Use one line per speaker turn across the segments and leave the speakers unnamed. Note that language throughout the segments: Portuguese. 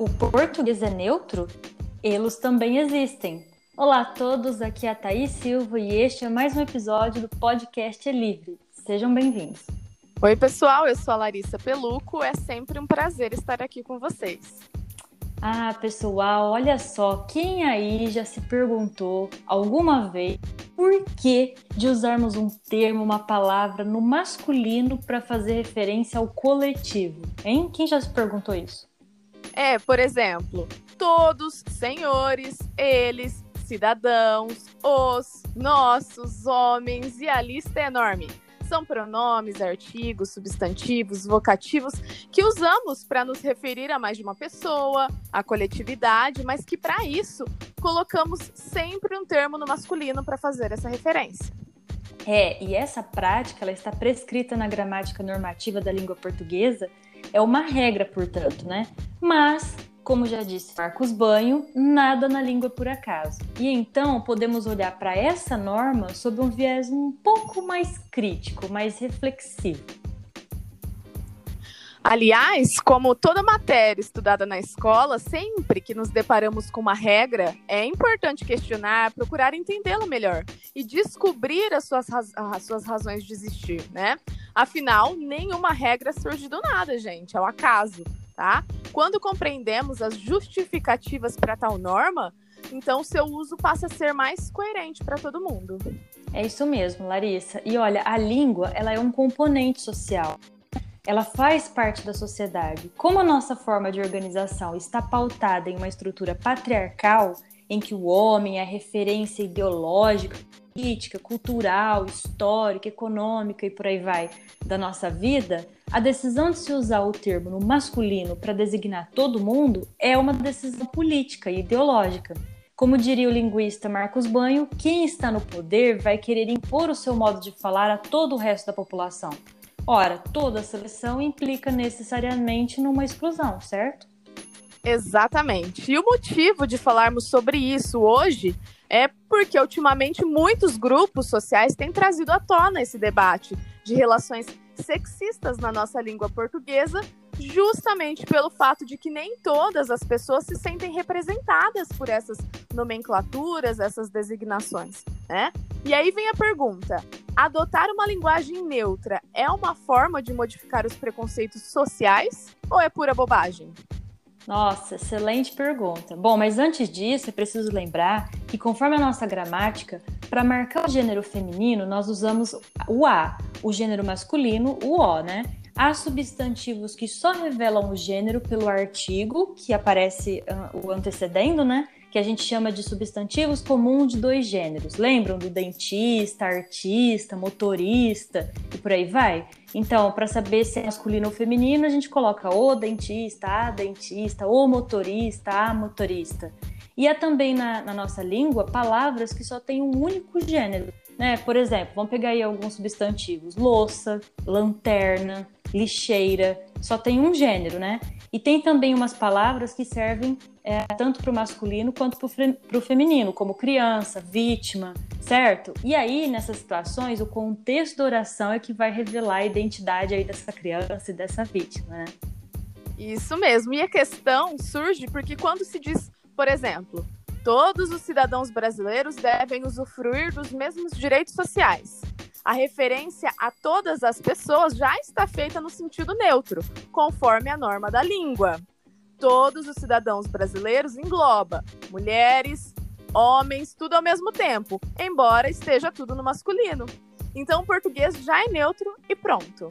o português é neutro? Eles também existem. Olá a todos, aqui é a Thaís Silva e este é mais um episódio do podcast é Livre. Sejam bem-vindos.
Oi, pessoal, eu sou a Larissa Peluco, é sempre um prazer estar aqui com vocês.
Ah, pessoal, olha só, quem aí já se perguntou alguma vez por que de usarmos um termo, uma palavra no masculino para fazer referência ao coletivo? Hein? Quem já se perguntou isso?
É, por exemplo, todos, senhores, eles, cidadãos, os, nossos, homens e a lista é enorme são pronomes, artigos, substantivos, vocativos que usamos para nos referir a mais de uma pessoa, a coletividade, mas que para isso colocamos sempre um termo no masculino para fazer essa referência.
É, e essa prática ela está prescrita na gramática normativa da língua portuguesa, é uma regra, portanto, né? Mas como já disse Marcos Banho, nada na língua por acaso. E então podemos olhar para essa norma sob um viés um pouco mais crítico, mais reflexivo.
Aliás, como toda matéria estudada na escola, sempre que nos deparamos com uma regra, é importante questionar, procurar entendê-la melhor e descobrir as suas, as suas razões de existir, né? Afinal, nenhuma regra surge do nada, gente, é o acaso tá? Quando compreendemos as justificativas para tal norma, então seu uso passa a ser mais coerente para todo mundo.
É isso mesmo, Larissa. E olha, a língua, ela é um componente social. Ela faz parte da sociedade. Como a nossa forma de organização está pautada em uma estrutura patriarcal, em que o homem é a referência ideológica, política, cultural, histórica, econômica e por aí vai da nossa vida, a decisão de se usar o termo no masculino para designar todo mundo é uma decisão política e ideológica. Como diria o linguista Marcos Banho, quem está no poder vai querer impor o seu modo de falar a todo o resto da população. Ora, toda seleção implica necessariamente numa exclusão, certo?
Exatamente. E o motivo de falarmos sobre isso hoje é porque ultimamente muitos grupos sociais têm trazido à tona esse debate de relações sexistas na nossa língua portuguesa, justamente pelo fato de que nem todas as pessoas se sentem representadas por essas nomenclaturas, essas designações, né? E aí vem a pergunta: adotar uma linguagem neutra é uma forma de modificar os preconceitos sociais ou é pura bobagem?
Nossa, excelente pergunta. Bom, mas antes disso, é preciso lembrar que, conforme a nossa gramática, para marcar o gênero feminino, nós usamos o A, o gênero masculino, o O, né? Há substantivos que só revelam o gênero pelo artigo que aparece uh, o antecedendo, né? Que a gente chama de substantivos comuns de dois gêneros. Lembram do dentista, artista, motorista e por aí vai? Então, para saber se é masculino ou feminino, a gente coloca o dentista, a dentista, o motorista, a motorista. E há também na, na nossa língua palavras que só têm um único gênero. Né? Por exemplo, vamos pegar aí alguns substantivos: louça, lanterna, lixeira, só tem um gênero, né? E tem também umas palavras que servem é, tanto para o masculino quanto para o feminino, como criança, vítima, certo? E aí, nessas situações, o contexto da oração é que vai revelar a identidade aí dessa criança e dessa vítima, né?
Isso mesmo. E a questão surge porque quando se diz, por exemplo, todos os cidadãos brasileiros devem usufruir dos mesmos direitos sociais. A referência a todas as pessoas já está feita no sentido neutro, conforme a norma da língua. Todos os cidadãos brasileiros engloba mulheres, homens, tudo ao mesmo tempo, embora esteja tudo no masculino. Então o português já é neutro e pronto.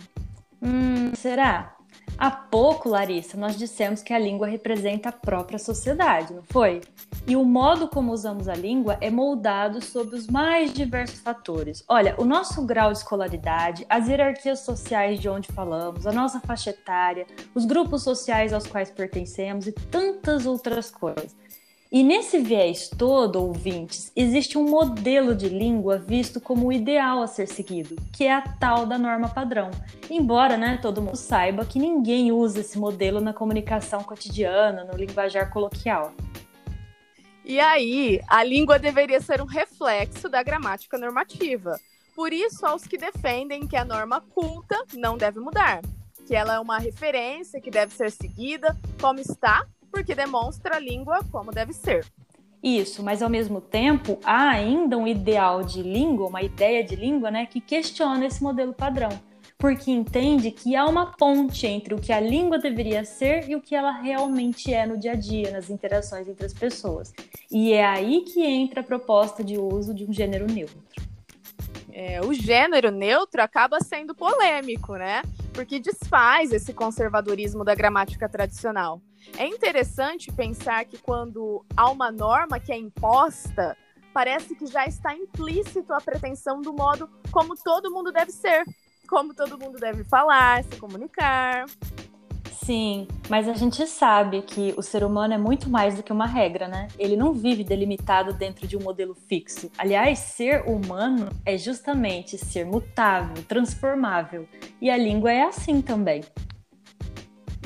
Hum, será? Há pouco, Larissa, nós dissemos que a língua representa a própria sociedade, não foi? E o modo como usamos a língua é moldado sob os mais diversos fatores. Olha, o nosso grau de escolaridade, as hierarquias sociais de onde falamos, a nossa faixa etária, os grupos sociais aos quais pertencemos e tantas outras coisas. E nesse viés todo, ouvintes, existe um modelo de língua visto como o ideal a ser seguido, que é a tal da norma padrão. Embora, né, todo mundo saiba que ninguém usa esse modelo na comunicação cotidiana, no linguajar coloquial.
E aí, a língua deveria ser um reflexo da gramática normativa. Por isso, aos que defendem que a norma culta não deve mudar, que ela é uma referência que deve ser seguida como está porque demonstra a língua como deve ser.
Isso, mas ao mesmo tempo há ainda um ideal de língua, uma ideia de língua, né, que questiona esse modelo padrão, porque entende que há uma ponte entre o que a língua deveria ser e o que ela realmente é no dia a dia, nas interações entre as pessoas. E é aí que entra a proposta de uso de um gênero neutro.
É, o gênero neutro acaba sendo polêmico, né? Porque desfaz esse conservadorismo da gramática tradicional. É interessante pensar que quando há uma norma que é imposta, parece que já está implícito a pretensão do modo como todo mundo deve ser, como todo mundo deve falar, se comunicar.
Sim, mas a gente sabe que o ser humano é muito mais do que uma regra, né? Ele não vive delimitado dentro de um modelo fixo. Aliás, ser humano é justamente ser mutável, transformável. E a língua é assim também.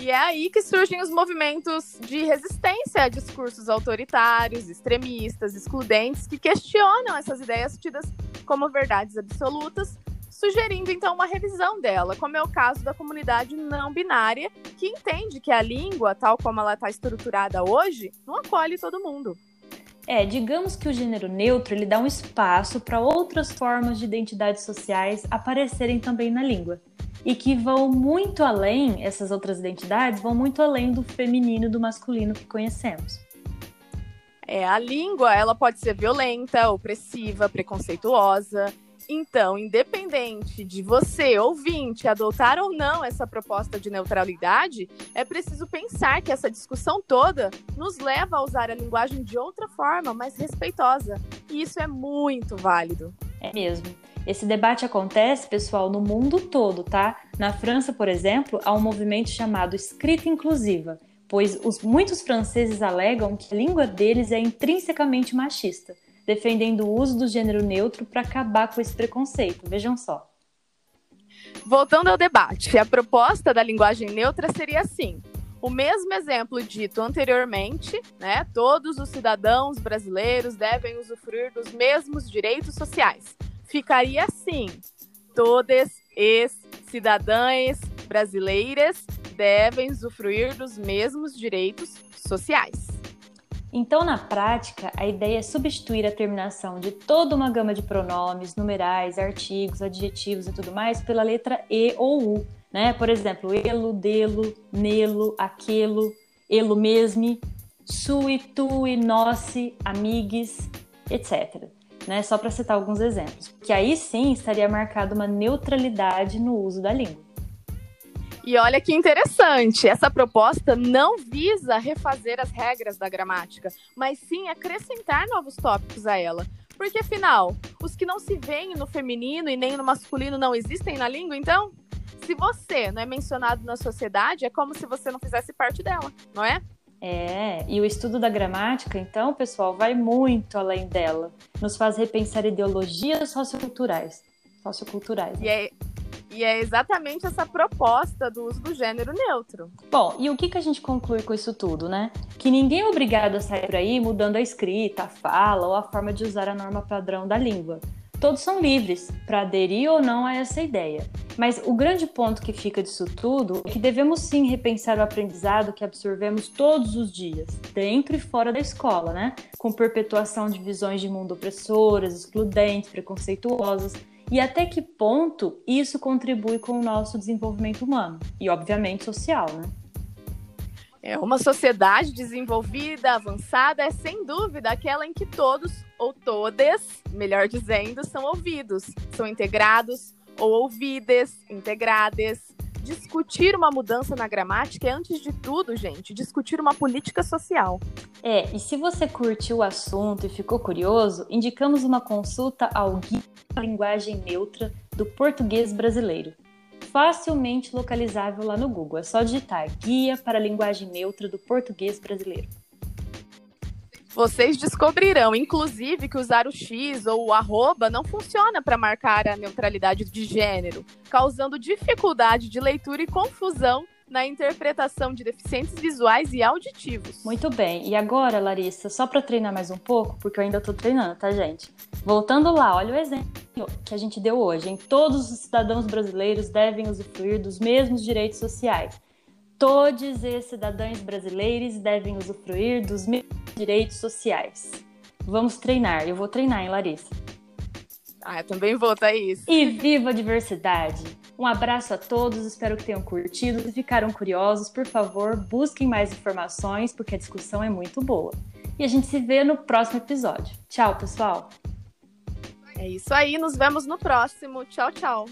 E é aí que surgem os movimentos de resistência a discursos autoritários, extremistas, excludentes, que questionam essas ideias tidas como verdades absolutas, sugerindo então uma revisão dela, como é o caso da comunidade não binária, que entende que a língua, tal como ela está estruturada hoje, não acolhe todo mundo.
É, digamos que o gênero neutro ele dá um espaço para outras formas de identidades sociais aparecerem também na língua e que vão muito além, essas outras identidades vão muito além do feminino e do masculino que conhecemos.
É, a língua, ela pode ser violenta, opressiva, preconceituosa. Então, independente de você, ouvinte, adotar ou não essa proposta de neutralidade, é preciso pensar que essa discussão toda nos leva a usar a linguagem de outra forma, mais respeitosa. E isso é muito válido.
É mesmo. Esse debate acontece, pessoal, no mundo todo, tá? Na França, por exemplo, há um movimento chamado escrita inclusiva, pois os, muitos franceses alegam que a língua deles é intrinsecamente machista, defendendo o uso do gênero neutro para acabar com esse preconceito. Vejam só.
Voltando ao debate, a proposta da linguagem neutra seria assim: o mesmo exemplo dito anteriormente, né? Todos os cidadãos brasileiros devem usufruir dos mesmos direitos sociais ficaria assim: todas as cidadãs brasileiras devem usufruir dos mesmos direitos sociais.
Então, na prática, a ideia é substituir a terminação de toda uma gama de pronomes, numerais, artigos, adjetivos e tudo mais pela letra e ou u, né? Por exemplo, elo, delo, nelo, aquelo, elo mesme, sui, tui, nosse, amigues, etc né? Só para citar alguns exemplos. Que aí sim estaria marcada uma neutralidade no uso da língua.
E olha que interessante, essa proposta não visa refazer as regras da gramática, mas sim acrescentar novos tópicos a ela. Porque afinal, os que não se veem no feminino e nem no masculino não existem na língua, então? Se você não é mencionado na sociedade, é como se você não fizesse parte dela, não é?
É, e o estudo da gramática, então, pessoal, vai muito além dela. Nos faz repensar ideologias socioculturais. socioculturais
né? e, é, e é exatamente essa proposta do uso do gênero neutro.
Bom, e o que, que a gente conclui com isso tudo, né? Que ninguém é obrigado a sair por aí mudando a escrita, a fala ou a forma de usar a norma padrão da língua todos são livres para aderir ou não a essa ideia. Mas o grande ponto que fica disso tudo é que devemos sim repensar o aprendizado que absorvemos todos os dias, dentro e fora da escola, né? Com perpetuação de visões de mundo opressoras, excludentes, preconceituosas, e até que ponto isso contribui com o nosso desenvolvimento humano e, obviamente, social, né?
É uma sociedade desenvolvida, avançada, é sem dúvida aquela em que todos ou todas, melhor dizendo, são ouvidos, são integrados ou ouvidas, integradas. Discutir uma mudança na gramática é, antes de tudo, gente, discutir uma política social.
É, e se você curtiu o assunto e ficou curioso, indicamos uma consulta ao Guia da Linguagem Neutra do Português Brasileiro facilmente localizável lá no Google. É só digitar Guia para a Linguagem Neutra do Português Brasileiro.
Vocês descobrirão, inclusive, que usar o X ou o arroba não funciona para marcar a neutralidade de gênero, causando dificuldade de leitura e confusão na interpretação de deficientes visuais e auditivos.
Muito bem. E agora, Larissa, só para treinar mais um pouco, porque eu ainda estou treinando, tá, gente? Voltando lá, olha o exemplo que a gente deu hoje. Em todos os cidadãos brasileiros devem usufruir dos mesmos direitos sociais. Todos os cidadãos brasileiros devem usufruir dos mesmos direitos sociais. Vamos treinar. Eu vou treinar, hein, Larissa?
Ah, eu também vou, Thaís.
E viva a diversidade! Um abraço a todos, espero que tenham curtido. Se ficaram curiosos, por favor, busquem mais informações, porque a discussão é muito boa. E a gente se vê no próximo episódio. Tchau, pessoal!
É isso aí, nos vemos no próximo. Tchau, tchau!